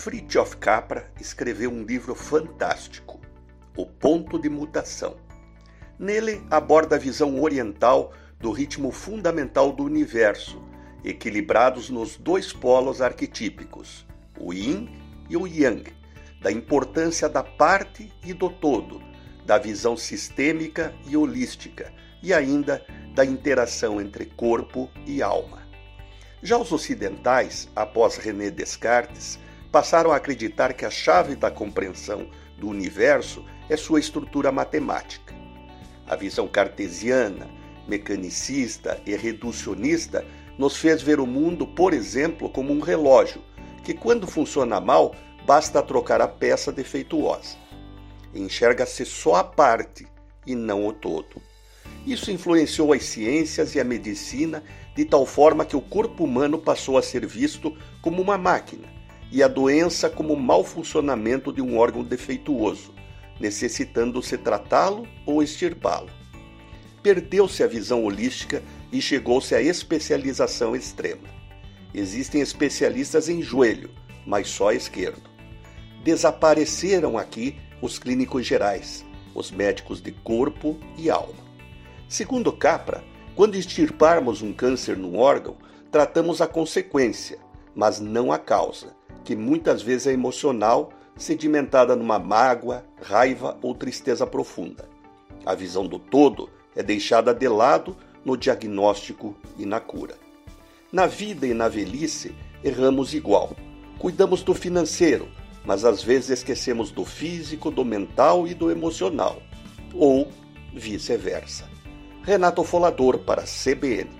Fritjof Capra escreveu um livro fantástico, O Ponto de Mutação. Nele aborda a visão oriental do ritmo fundamental do universo, equilibrados nos dois polos arquetípicos, o yin e o yang, da importância da parte e do todo, da visão sistêmica e holística e ainda da interação entre corpo e alma. Já os ocidentais, após René Descartes, passaram a acreditar que a chave da compreensão do universo é sua estrutura matemática. A visão cartesiana, mecanicista e reducionista nos fez ver o mundo, por exemplo, como um relógio, que quando funciona mal, basta trocar a peça defeituosa. Enxerga-se só a parte e não o todo. Isso influenciou as ciências e a medicina de tal forma que o corpo humano passou a ser visto como uma máquina e a doença como mau funcionamento de um órgão defeituoso, necessitando-se tratá-lo ou extirpá-lo. Perdeu-se a visão holística e chegou-se à especialização extrema. Existem especialistas em joelho, mas só esquerdo. Desapareceram aqui os clínicos gerais, os médicos de corpo e alma. Segundo Capra, quando extirparmos um câncer num órgão, tratamos a consequência, mas não a causa, que muitas vezes é emocional, sedimentada numa mágoa, raiva ou tristeza profunda. A visão do todo é deixada de lado no diagnóstico e na cura. Na vida e na velhice, erramos igual. Cuidamos do financeiro, mas às vezes esquecemos do físico, do mental e do emocional. Ou vice-versa. Renato Folador para CBN.